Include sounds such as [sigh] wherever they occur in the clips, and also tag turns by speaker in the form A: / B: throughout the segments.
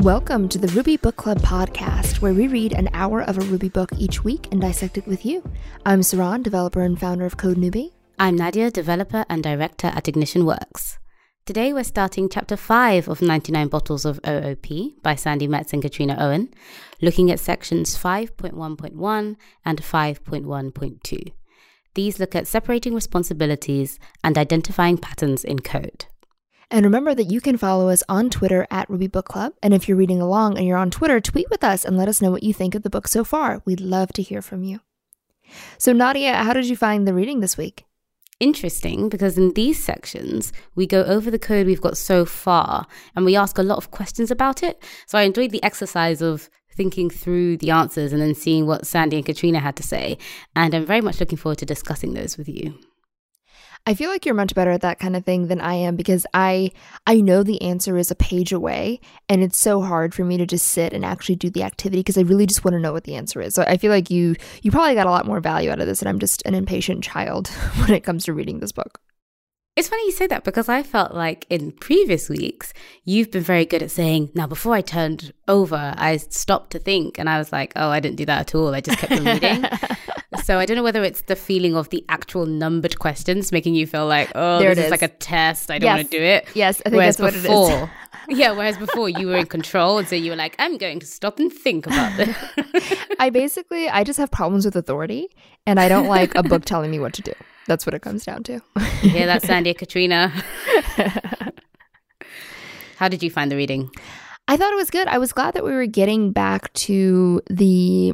A: Welcome to the Ruby Book Club podcast, where we read an hour of a Ruby book each week and dissect it with you. I'm Saron, developer and founder of Code Newbie.
B: I'm Nadia, developer and director at Ignition Works. Today we're starting chapter 5 of 99 Bottles of OOP by Sandi Metz and Katrina Owen, looking at sections 5.1.1 and 5.1.2. These look at separating responsibilities and identifying patterns in code.
A: And remember that you can follow us on Twitter at Ruby Book Club. And if you're reading along and you're on Twitter, tweet with us and let us know what you think of the book so far. We'd love to hear from you. So, Nadia, how did you find the reading this week?
B: Interesting because in these sections, we go over the code we've got so far and we ask a lot of questions about it. So, I enjoyed the exercise of thinking through the answers and then seeing what Sandi and Katrina had to say. And I'm very much looking forward to discussing those with you.
A: I feel like you're much better at that kind of thing than I am because I I know the answer is a page away and it's so hard for me to just sit and actually do the activity because I really just want to know what the answer is. So I feel like you you probably got a lot more value out of this and I'm just an impatient child [laughs] when it comes to reading this book.
B: It's funny you say that because I felt like in previous weeks, you've been very good at saying, now, before I turned over, I stopped to think. And I was like, oh, I didn't do that at all. I just kept on reading. [laughs] so I don't know whether it's the feeling of the actual numbered questions making you feel like, oh, there this is. is. like a test. I don't yes. want to do it.
A: Yes, I think whereas that's before, what it is. [laughs]
B: yeah, whereas before you were in control, and so you were like, I'm going to stop and think about this. [laughs]
A: I basically, I just have problems with authority, and I don't like a book telling me what to do. That's what it comes down to.
B: yeah, that's Sandi Katrina. [laughs] How did you find the reading?
A: I thought it was good. I was glad that we were getting back to the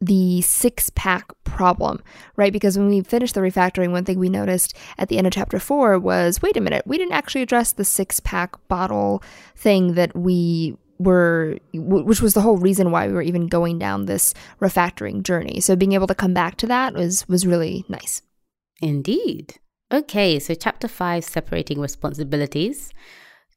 A: the six pack problem, right? Because when we finished the refactoring, one thing we noticed at the end of chapter four was wait a minute, we didn't actually address the six pack bottle thing that we were, which was the whole reason why we were even going down this refactoring journey. So being able to come back to that was was really nice.
B: Indeed. Okay, so chapter five, separating responsibilities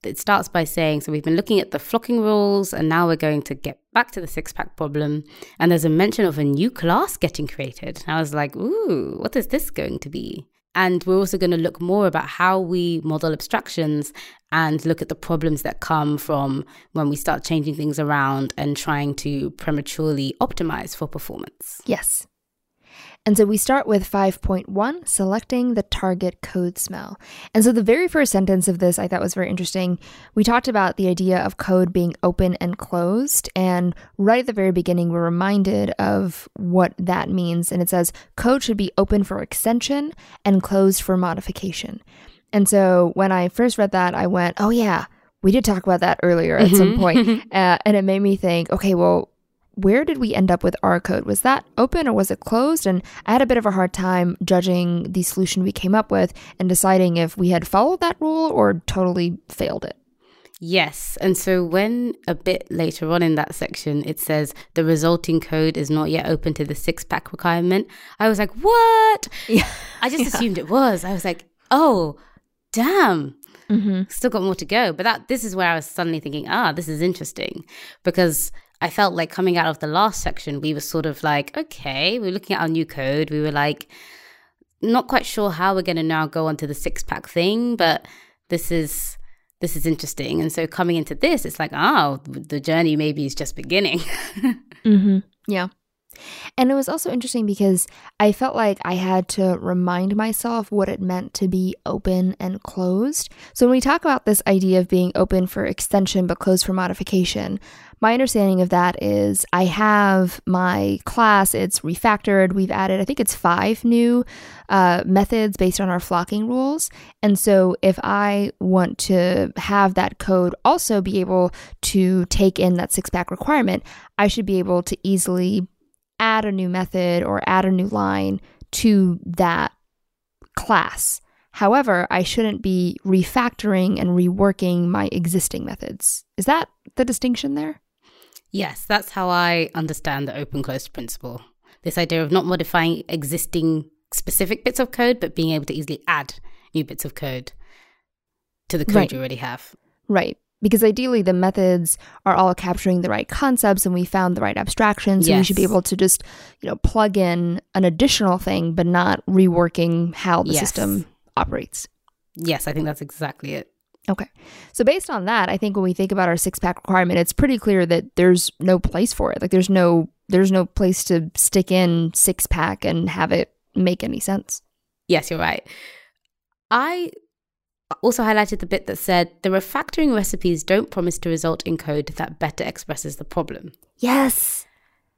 B: it starts by saying so we've been looking at the flocking rules and now we're going to get back to the six pack problem and there's a mention of a new class getting created and i was like ooh what is this going to be and we're also going to look more about how we model abstractions and look at the problems that come from when we start changing things around and trying to prematurely optimize for performance.
A: Yes. And so we start with 5.1, selecting the target code smell. And so the very first sentence of this I thought was very interesting. We talked about the idea of code being open and closed. And right at the very beginning, we're reminded of what that means. And it says code should be open for extension and closed for modification. And so when I first read that, I went, oh, yeah, we did talk about that earlier at mm-hmm. some point. [laughs] Uh, and it made me think, okay, well, where did we end up with our code? Was that open or was it closed? And I had a bit of a hard time judging the solution we came up with and deciding if we had followed that rule or totally failed it.
B: Yes. And so when a bit later on in that section it says the resulting code is not yet open to the six pack requirement, I was like, what? Yeah. I just [laughs] yeah. assumed it was. I was like, oh, damn. Mm-hmm. Still got more to go. But that this is where I was suddenly thinking, ah, this is interesting because I felt like coming out of the last section, we were sort of like, okay, we are looking at our new code. We were like, not quite sure how we're going to now go onto the six pack thing, but this is this is interesting. And so coming into this, it's like, oh, the journey maybe is just beginning. [laughs]
A: mm-hmm. Yeah. And it was also interesting because I felt like I had to remind myself what it meant to be open and closed. So when we talk about this idea of being open for extension but closed for modification, my understanding of that is I have my class, it's refactored. We've added, I think it's five new uh, methods based on our flocking rules. And so if I want to have that code also be able to take in that six pack requirement, I should be able to easily add a new method or add a new line to that class. However, I shouldn't be refactoring and reworking my existing methods. Is that the distinction there?
B: Yes, that's how I understand the open close principle. This idea of not modifying existing specific bits of code, but being able to easily add new bits of code to the code right. you already have.
A: Right. Because ideally, the methods are all capturing the right concepts and we found the right abstractions. So yes. we should be able to just, you know, plug in an additional thing, but not reworking how the yes. system operates.
B: Yes, I think that's exactly it.
A: Okay. So based on that, I think when we think about our six pack requirement, it's pretty clear that there's no place for it. Like there's no there's no place to stick in six pack and have it make any sense.
B: Yes, you're right. I also highlighted the bit that said the refactoring recipes don't promise to result in code that better expresses the problem.
A: Yes.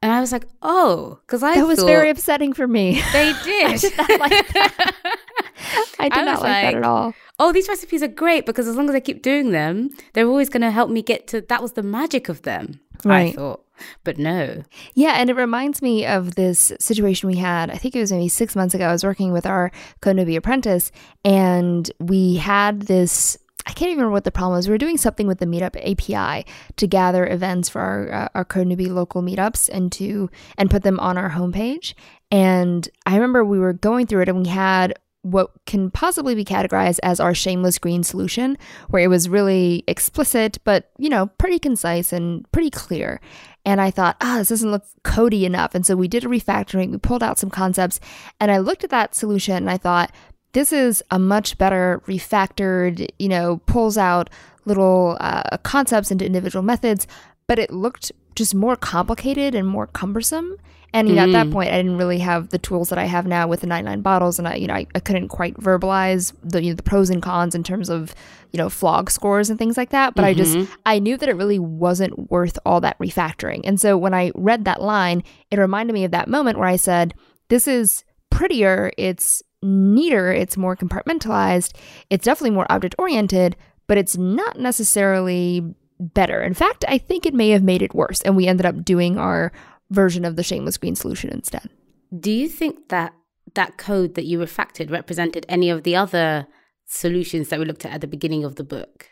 B: And I was like, oh, because I
A: that was very upsetting for me. [laughs]
B: They [laughs] did.
A: I did not like that. [laughs] I did I not like, like that at all.
B: Oh, these recipes are great because as long as I keep doing them, they're always going to help me get to. That was the magic of them. Right. I thought but no.
A: Yeah, and it reminds me of this situation we had. I think it was maybe six months ago. I was working with our CodeNewbie apprentice, and we had this. I can't even remember what the problem was. We were doing something with the Meetup API to gather events for our uh, our CodeNewbie local meetups and to and put them on our homepage. And I remember we were going through it, and we had what can possibly be categorized as our shameless green solution, where it was really explicit, but you know, pretty concise and pretty clear. And I thought, ah, oh, this doesn't look cody enough. And so we did a refactoring, we pulled out some concepts, and I looked at that solution and I thought, this is a much better refactored, you know, pulls out little uh, concepts into individual methods, but it looked just more complicated and more cumbersome. And you know, mm. at that mm. point, I didn't really have the tools that I have now with the 99 bottles, and I, you know, I, I couldn't quite verbalize the you know, the pros and cons in terms of you know flog scores and things like that. But mm-hmm. I just mm-hmm. I knew that it really wasn't worth all that refactoring. And so when I read that line, it reminded me of that moment where I said, "This is prettier. It's neater. It's more compartmentalized. It's definitely more object oriented." But it's not necessarily better. In fact, I think it may have made it worse, and we ended up doing our version of the shameless green solution instead.
B: Do you think that that code that you refactored represented any of the other solutions that we looked at at the beginning of the book?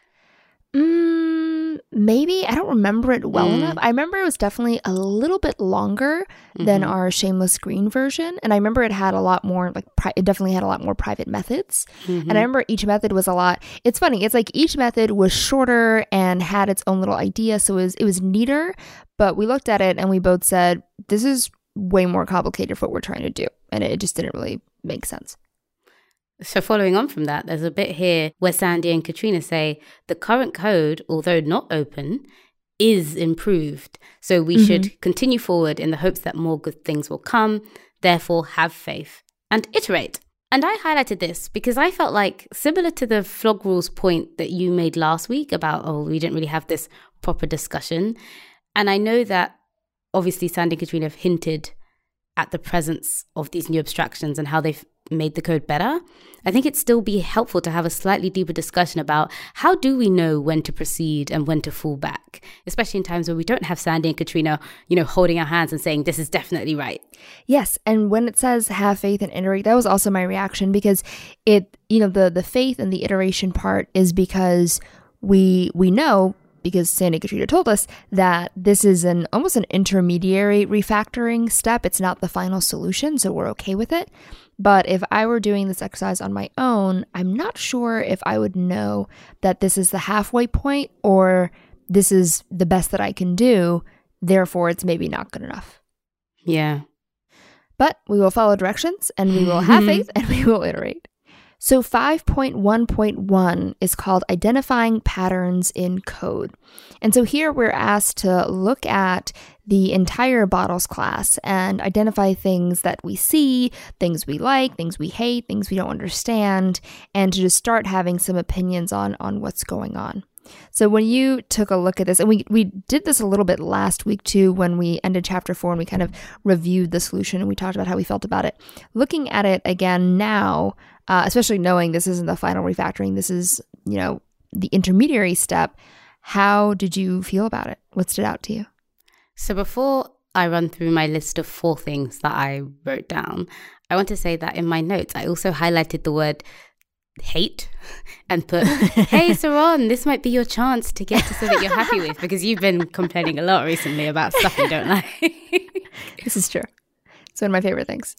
A: Mm, maybe. I don't remember it well mm. enough. I remember it was definitely a little bit longer mm-hmm. than our shameless green version. And I remember it had a lot more, like, pri- it definitely had a lot more private methods. Mm-hmm. And I remember each method was a lot. It's funny. It's like each method was shorter and had its own little idea. So it was, it was neater. But we looked at it and we both said, this is way more complicated for what we're trying to do. And it just didn't really make sense.
B: So, following on from that, there's a bit here where Sandi and Katrina say the current code, although not open, is improved. So, we mm-hmm. should continue forward in the hopes that more good things will come. Therefore, have faith and iterate. And I highlighted this because I felt like, similar to the flog rules point that you made last week about, oh, we didn't really have this proper discussion. And I know that obviously Sandi and Katrina have hinted at the presence of these new abstractions and how they've made the code better, I think it'd still be helpful to have a slightly deeper discussion about how do we know when to proceed and when to fall back, especially in times where we don't have Sandi and Katrina, you know, holding our hands and saying this is definitely right.
A: Yes, and when it says have faith and iterate, that was also my reaction because it, you know, the the faith and the iteration part is because we we know because Sandi Katrina told us that this is an almost an intermediary refactoring step. It's not the final solution, so we're okay with it. But if I were doing this exercise on my own, I'm not sure if I would know that this is the halfway point or this is the best that I can do. Therefore, it's maybe not good enough.
B: Yeah.
A: But we will follow directions and we will have [laughs] faith and we will iterate. So 5.1.1 is called Identifying Patterns in Code. And so here we're asked to look at the entire bottles class and identify things that we see, things we like, things we hate, things we don't understand, and to just start having some opinions on, on what's going on. So when you took a look at this, and we, we did this a little bit last week too, when we ended chapter four and we kind of reviewed the solution and we talked about how we felt about it. Looking at it again now, uh, especially knowing this isn't the final refactoring, this is, you know, the intermediary step. How did you feel about it? What stood out to you?
B: So before I run through my list of four things that I wrote down, I want to say that in my notes, I also highlighted the word hate and put, hey, [laughs] Saron, this might be your chance to get to something you're happy with [laughs] because you've been complaining a lot recently about stuff you don't like. [laughs]
A: this is true. It's one of my favorite things.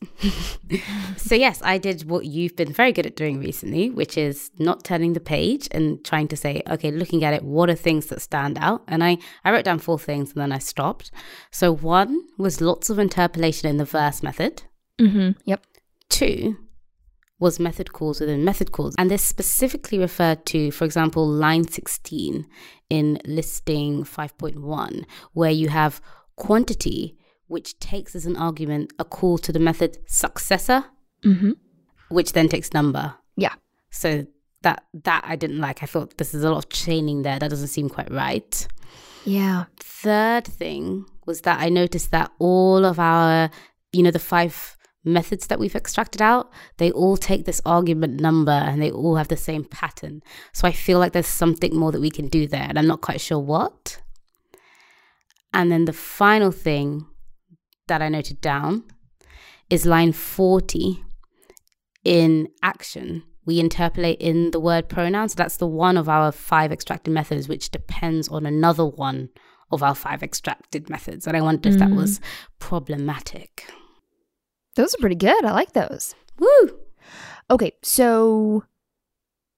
B: so, yes, I did what you've been very good at doing recently, which is not turning the page and trying to say, okay, looking at it, what are things that stand out? And I, I wrote down four things and then I stopped. So, one was lots of interpolation in the verse method.
A: Mm-hmm. Yep.
B: Two, was method calls within method calls. And this specifically referred to, for example, line 16 in listing 5.1, where you have quantity, which takes as an argument a call to the method successor,
A: Mm-hmm.
B: which then takes number.
A: Yeah.
B: So that that I didn't like. I thought this is a lot of chaining there. That doesn't seem quite right.
A: Yeah.
B: Third thing was that I noticed that all of our, you know, the five methods that we've extracted out, they all take this argument number and they all have the same pattern. So I feel like there's something more that we can do there, and I'm not quite sure what. And then the final thing that I noted down is line 40 in action. We interpolate in the word pronoun. So that's the one of our five extracted methods, which depends on another one of our five extracted methods. And I wondered if that mm. was problematic.
A: Those are pretty good. I like those.
B: Woo!
A: Okay, so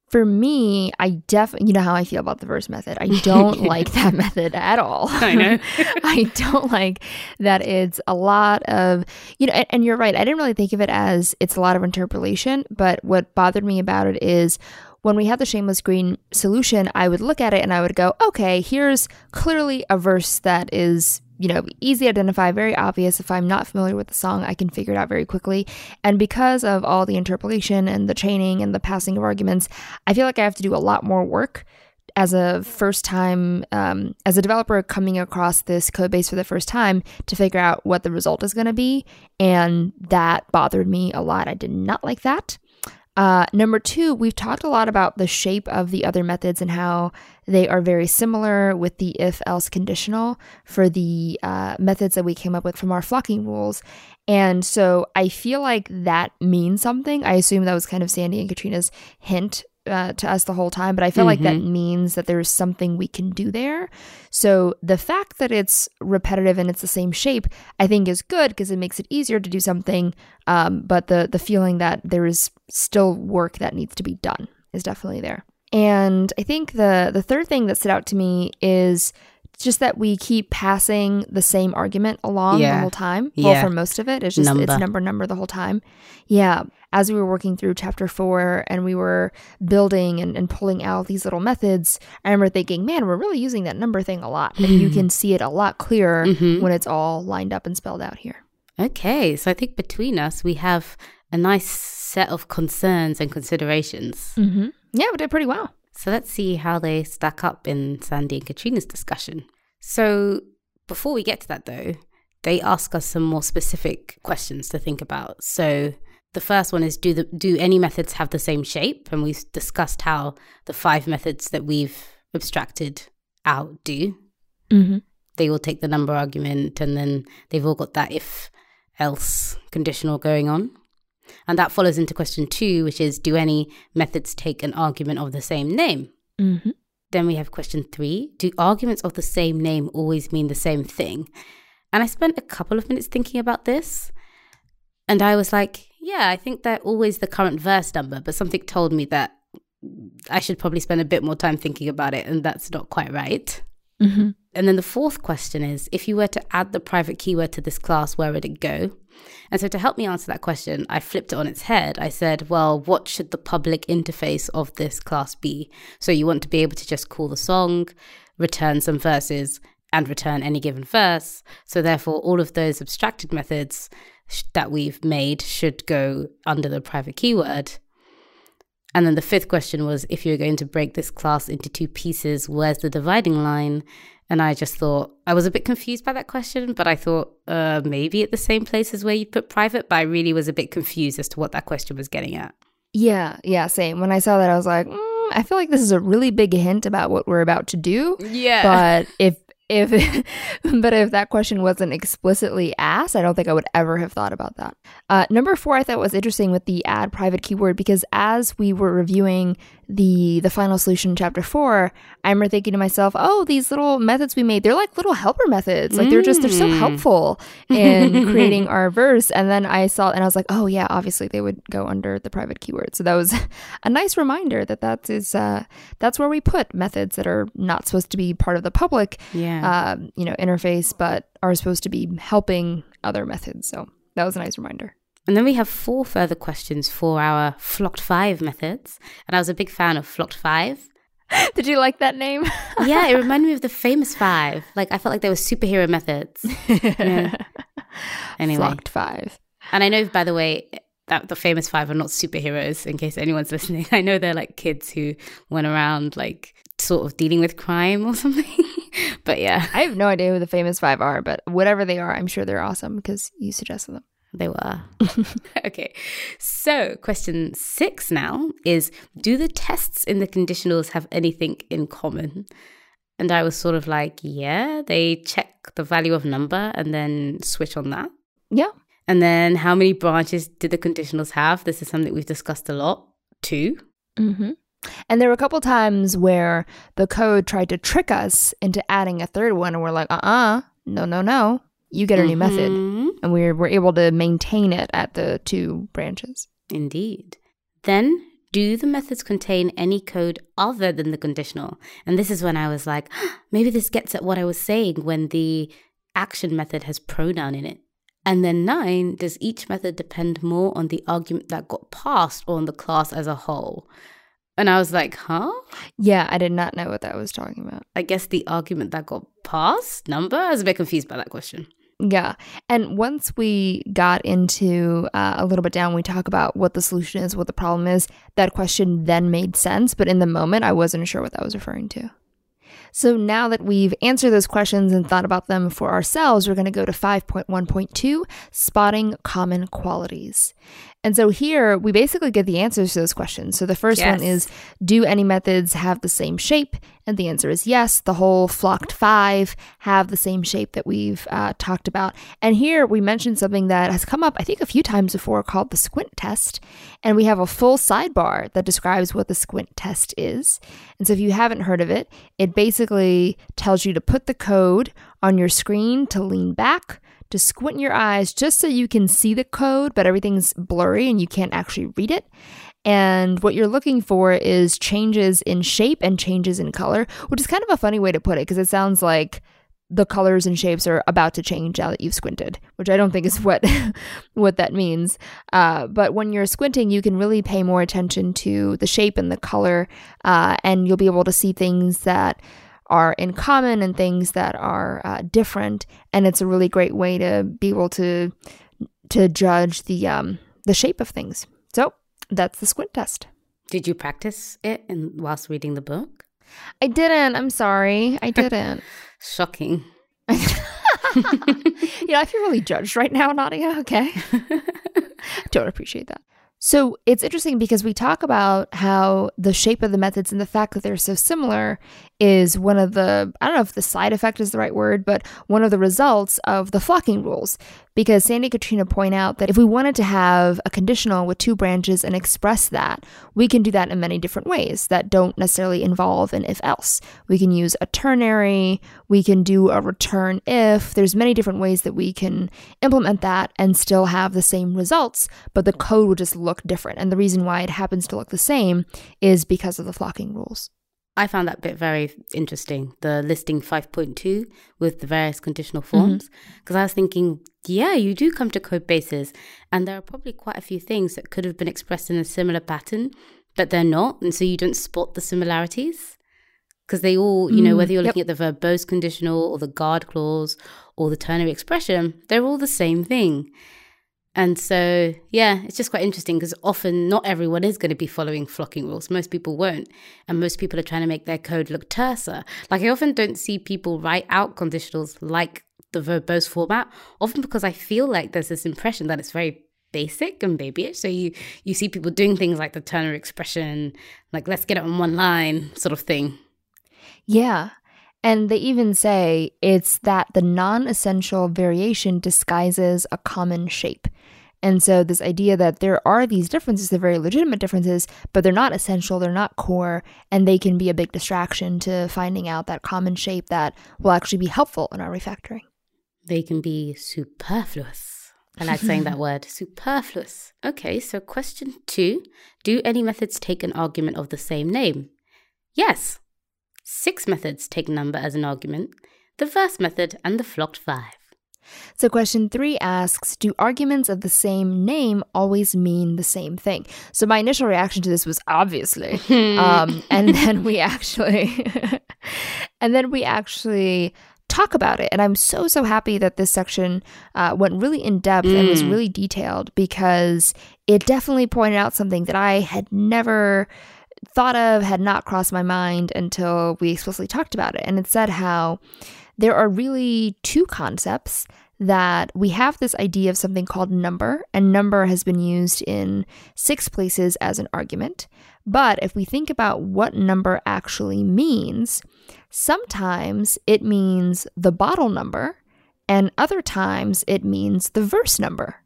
A: for me, I definitely, you know how I feel about the verse method. I don't [laughs] like that method at all.
B: I know. [laughs]
A: I don't like that it's a lot of, you know, and, and you're right. I didn't really think of it as it's a lot of interpolation, but what bothered me about it is when we had the shameless green solution, I would look at it and I would go, okay, here's clearly a verse that is you know, easy to identify, very obvious. If I'm not familiar with the song, I can figure it out very quickly. And because of all the interpolation and the chaining and the passing of arguments, I feel like I have to do a lot more work as a first time, um, as a developer coming across this code base for the first time to figure out what the result is going to be. And that bothered me a lot. I did not like that. Uh, number two, we've talked a lot about the shape of the other methods and how they are very similar with the if else conditional for the uh, methods that we came up with from our flocking rules. And so I feel like that means something. I assume that was kind of Sandi and Katrina's hint uh, to us the whole time, but I feel like that means that there's something we can do there. So the fact that it's repetitive and it's the same shape, I think is good because it makes it easier to do something. Um, but the the feeling that there is still work that needs to be done is definitely there. And I think the the third thing that stood out to me is just that we keep passing the same argument along the whole time. Well,
B: Yeah.
A: for most of it, it's just
B: Number.
A: it's number number the whole time. Yeah. As we were working through chapter four and we were building and, and pulling out these little methods, I remember thinking, man, we're really using that number thing a lot. And you can see it a lot clearer
B: Mhm.
A: when it's all lined up and spelled out here.
B: Okay, so I think between us, we have a nice set of concerns and considerations.
A: Mm-hmm. Yeah, we did pretty well.
B: So let's see how they stack up in Sandi and Katrina's discussion. So before we get to that, though, they ask us some more specific questions to think about. So the first one is do the do any methods have the same shape? And we've discussed how the five methods that we've abstracted out do.
A: Mm-hmm.
B: They all take the number argument and then they've all got that if else conditional going on. And that follows into question two, which is do any methods take an argument of the same name?
A: Mm-hmm.
B: Then we have question three Do arguments of the same name always mean the same thing? And I spent a couple of minutes thinking about this. And I was like, yeah, I think they're always the current verse number, but something told me that I should probably spend a bit more time thinking about it, and that's not quite right.
A: Mm-hmm.
B: And then the fourth question is if you were to add the private keyword to this class, where would it go? And so to help me answer that question, I flipped it on its head. I said, well, what should the public interface of this class be? So you want to be able to just call the song, return some verses, and return any given verse. So therefore, all of those abstracted methods sh- that we've made should go under the private keyword. And then the fifth question was if you're going to break this class into two pieces, where's the dividing line? And I just thought, I was a bit confused by that question, but I thought uh, maybe at the same place as where you put private, but I really was a bit confused as to what that question was getting at.
A: Yeah, yeah, same. When I saw that, I was like, mm, I feel like this is a really big hint about what we're about to do.
B: Yeah.
A: But if if [laughs] but if that question wasn't explicitly asked, I don't think I would ever have thought about that. Uh, number four, I thought was interesting with the add private keyword because as we were reviewing the the final solution chapter four, I remember thinking to myself, oh, these little methods we made, they're like little helper methods. Like they're just they're so
B: Mm.
A: helpful in [laughs] creating our verse. And then I saw and I was like, oh yeah, obviously they would go under the private keyword. So that was [laughs] a nice reminder that that is uh, that's where we put methods that are not supposed to be part of the public
B: yeah.
A: um, you know, interface, but are supposed to be helping other methods. So that was a nice reminder.
B: And then we have four further questions for our flocked five methods. And I was a big fan of flocked five. [laughs]
A: Did you like that name? [laughs]
B: yeah, it reminded me of the [laughs] famous five. Like I felt like they were superhero methods. Yeah.
A: Anyway. Flocked five.
B: And I know, by the way, that the famous five are not superheroes, in case anyone's listening. I know they're like kids who went around like sort of dealing with crime or something. but yeah.
A: I have no idea who the famous five are, but whatever they are, I'm sure they're awesome because you suggested them.
B: They were. [laughs] okay. So, question six now is Do the tests in the conditionals have anything in common? And I was sort of like, yeah, they check the value of number and then switch on that.
A: Yeah.
B: And then how many branches did the conditionals have? This is something we've discussed a lot. 2
A: Mm-hmm. And there were a couple times where the code tried to trick us into adding a third one, and we're like, uh uh-uh, uh, no, no, no. You get a new mm-hmm. method. And we we're able to maintain it at the two branches.
B: Indeed. Then, do the methods contain any code other than the conditional? And this is when I was like, maybe this gets at what I was saying when the action method has pronoun in it. And then nine, does each method depend more on the argument that got passed or on the class as a whole? And I was like, huh?
A: Yeah, I did not know what that was talking about.
B: I guess the argument that got passed number? I was a bit confused by that question.
A: Yeah. And once we got into uh, a little bit down, we talk about what the solution is, what the problem is, that question then made sense. But in the moment, I wasn't sure what that was referring to. So now that we've answered those questions and thought about them for ourselves, we're going to go to 5.1.2 spotting common qualities. And so here we basically get the answers to those questions. So the first yes. one is Do any methods have the same shape? And the answer is yes. The whole flocked five have the same shape that we've uh, talked about. And here we mentioned something that has come up, I think, a few times before called the squint test. And we have a full sidebar that describes what the squint test is. And so if you haven't heard of it, it basically tells you to put the code on your screen to lean back to squint your eyes just so you can see the code, but everything's blurry and you can't actually read it. And what you're looking for is changes in shape and changes in color, which is kind of a funny way to put it because it sounds like the colors and shapes are about to change now that you've squinted, which I don't think is [laughs] what what that means. Uh, but when you're squinting, you can really pay more attention to the shape and the color, uh, and you'll be able to see things that are in common and things that are uh, different. And it's a really great way to be able to to judge the um, the shape of things. So that's the squint test.
B: Did you practice it in, whilst reading the book?
A: I didn't. I'm sorry. I didn't. [laughs]
B: Shocking. [laughs]
A: you know, I feel really judged right now, Nadia. Okay. [laughs] Don't appreciate that. So it's interesting because we talk about how the shape of the methods and the fact that they're so similar is one of the, I don't know if the side effect is the right word, but one of the results of the flocking rules. Because Sandi and Katrina point out that if we wanted to have a conditional with two branches and express that, we can do that in many different ways that don't necessarily involve an if else. We can use a ternary, we can do a return if. There's many different ways that we can implement that and still have the same results, but the code will just look different. And the reason why it happens to look the same is because of the flocking rules.
B: I found that bit very interesting, the listing 5.2 with the various conditional forms. Because mm-hmm. I was thinking, yeah, you do come to code bases, and there are probably quite a few things that could have been expressed in a similar pattern, but they're not. And so you don't spot the similarities. Because they all, you know, mm, whether you're yep. looking at the verbose conditional or the guard clause or the ternary expression, they're all the same thing. And so, yeah, it's just quite interesting because often not everyone is going to be following flocking rules. Most people won't. And most people are trying to make their code look terser. Like, I often don't see people write out conditionals like the verbose format, often because I feel like there's this impression that it's very basic and babyish. So you you see people doing things like the ternary expression, like let's get it on one line sort of thing.
A: Yeah. And they even say it's that the non essential variation disguises a common shape. And so, this idea that there are these differences, they're very legitimate differences, but they're not essential, they're not core, and they can be a big distraction to finding out that common shape that will actually be helpful in our refactoring.
B: They can be superfluous. I like saying that [laughs] word, superfluous. Okay, so question two Do any methods take an argument of the same name? Yes. Six methods take number as an argument the first method and the flocked five.
A: So, question three asks Do arguments of the same name always mean the same thing? So, my initial reaction to this was obviously. [laughs] um, and then we actually, [laughs] and then we actually talk about it. And I'm so, so happy that this section uh, went really in depth mm. and was mm. really detailed because it definitely pointed out something that I had never thought of, had not crossed my mind until we explicitly talked about it. And it said how there are really two concepts that we have this idea of something called number, and number has been used in six places as an argument. But if we think about what number actually means, sometimes it means the bottle number, and other times it means the verse number.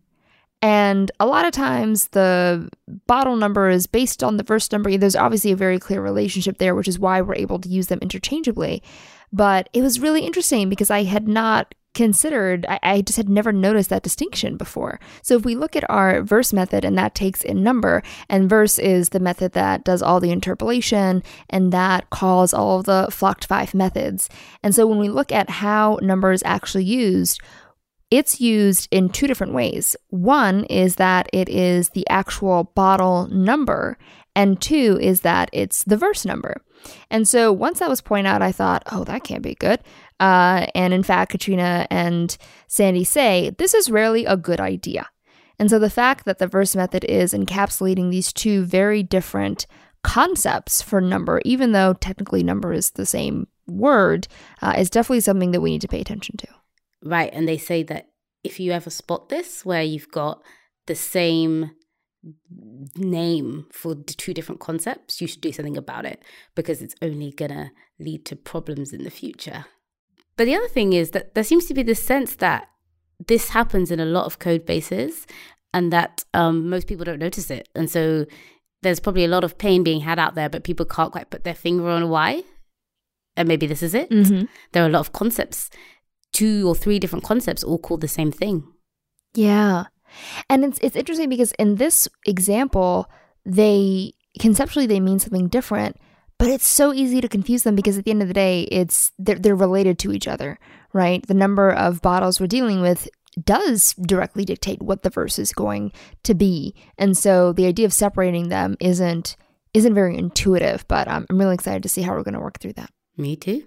A: And a lot of times the bottle number is based on the verse number. There's obviously a very clear relationship there, which is why we're able to use them interchangeably. But it was really interesting because I had not considered, I, I, just had never noticed that distinction before. So if we look at our verse method and that takes in number, and verse is the method that does all the interpolation and that calls all of the flocked five methods. And so when we look at how number is actually used, it's used in two different ways. One is that it is the actual bottle number, and two is that it's the verse number. And so once that was pointed out, I thought, oh, that can't be good. Uh, and in fact, Katrina and Sandi say this is rarely a good idea. And so the fact that the verse method is encapsulating these two very different concepts for number, even though technically number is the same word, uh, is definitely something that we need to pay attention to.
B: Right. And they say that if you ever spot this, where you've got the same name for two different concepts, you should do something about it because it's only going to lead to problems in the future. But the other thing is that there seems to be this sense that this happens in a lot of code bases and that um, most people don't notice it. And so there's probably a lot of pain being had out there, but people can't quite put their finger on why. And maybe this is it. Mm-hmm. There are a lot of concepts, two or three different concepts, all called the same thing.
A: Yeah. And it's it's interesting because in this example, they conceptually they mean something different, but it's so easy to confuse them because at the end of the day, it's they're, they're related to each other, right? The number of bottles we're dealing with does directly dictate what the verse is going to be, and so the idea of separating them isn't isn't very intuitive. But um, I'm really excited to see how we're going to work through that.
B: Me too.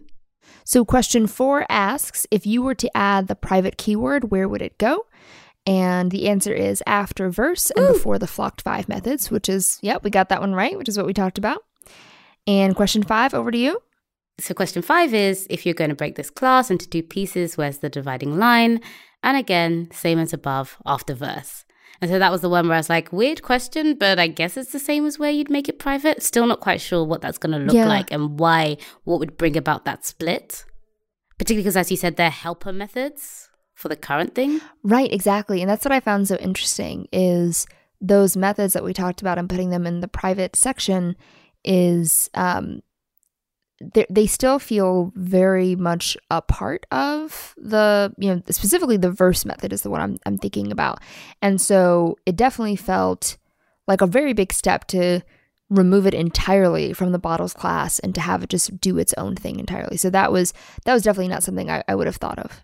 A: So, question four asks if you were to add the private keyword, where would it go? And the answer is after verse and Ooh. before the flocked five methods, which is, yep, we got that one right, which is what we talked about. And question five, over to you.
B: So, question five is if you're going to break this class into two pieces, where's the dividing line? And again, same as above, after verse. And so that was the one where I was like, weird question, but I guess it's the same as where you'd make it private. Still not quite sure what that's going to look yeah. like and why, what would bring about that split. Particularly because, as you said, they're helper methods for the current thing.
A: Right, exactly. And that's what I found so interesting is those methods that we talked about and putting them in the private section is um, they still feel very much a part of the you know specifically the verse method is the one I'm I'm thinking about, and so it definitely felt like a very big step to remove it entirely from the bottles class and to have it just do its own thing entirely. So that was that was definitely not something I, I would have thought of.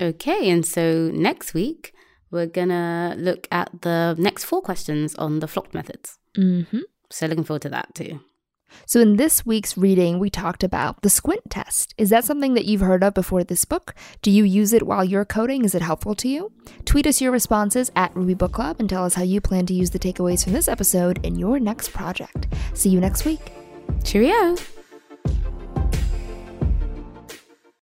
B: Okay, and so next week we're gonna look at the next four questions on the flocked methods. Mm-hmm. So looking forward to that too.
A: So, in this week's reading, we talked about the squint test. Is that something that you've heard of before this book? Do you use it while you're coding? Is it helpful to you? Tweet us your responses at Ruby Book Club and tell us how you plan to use the takeaways from this episode in your next project. See you next week.
B: Cheerio.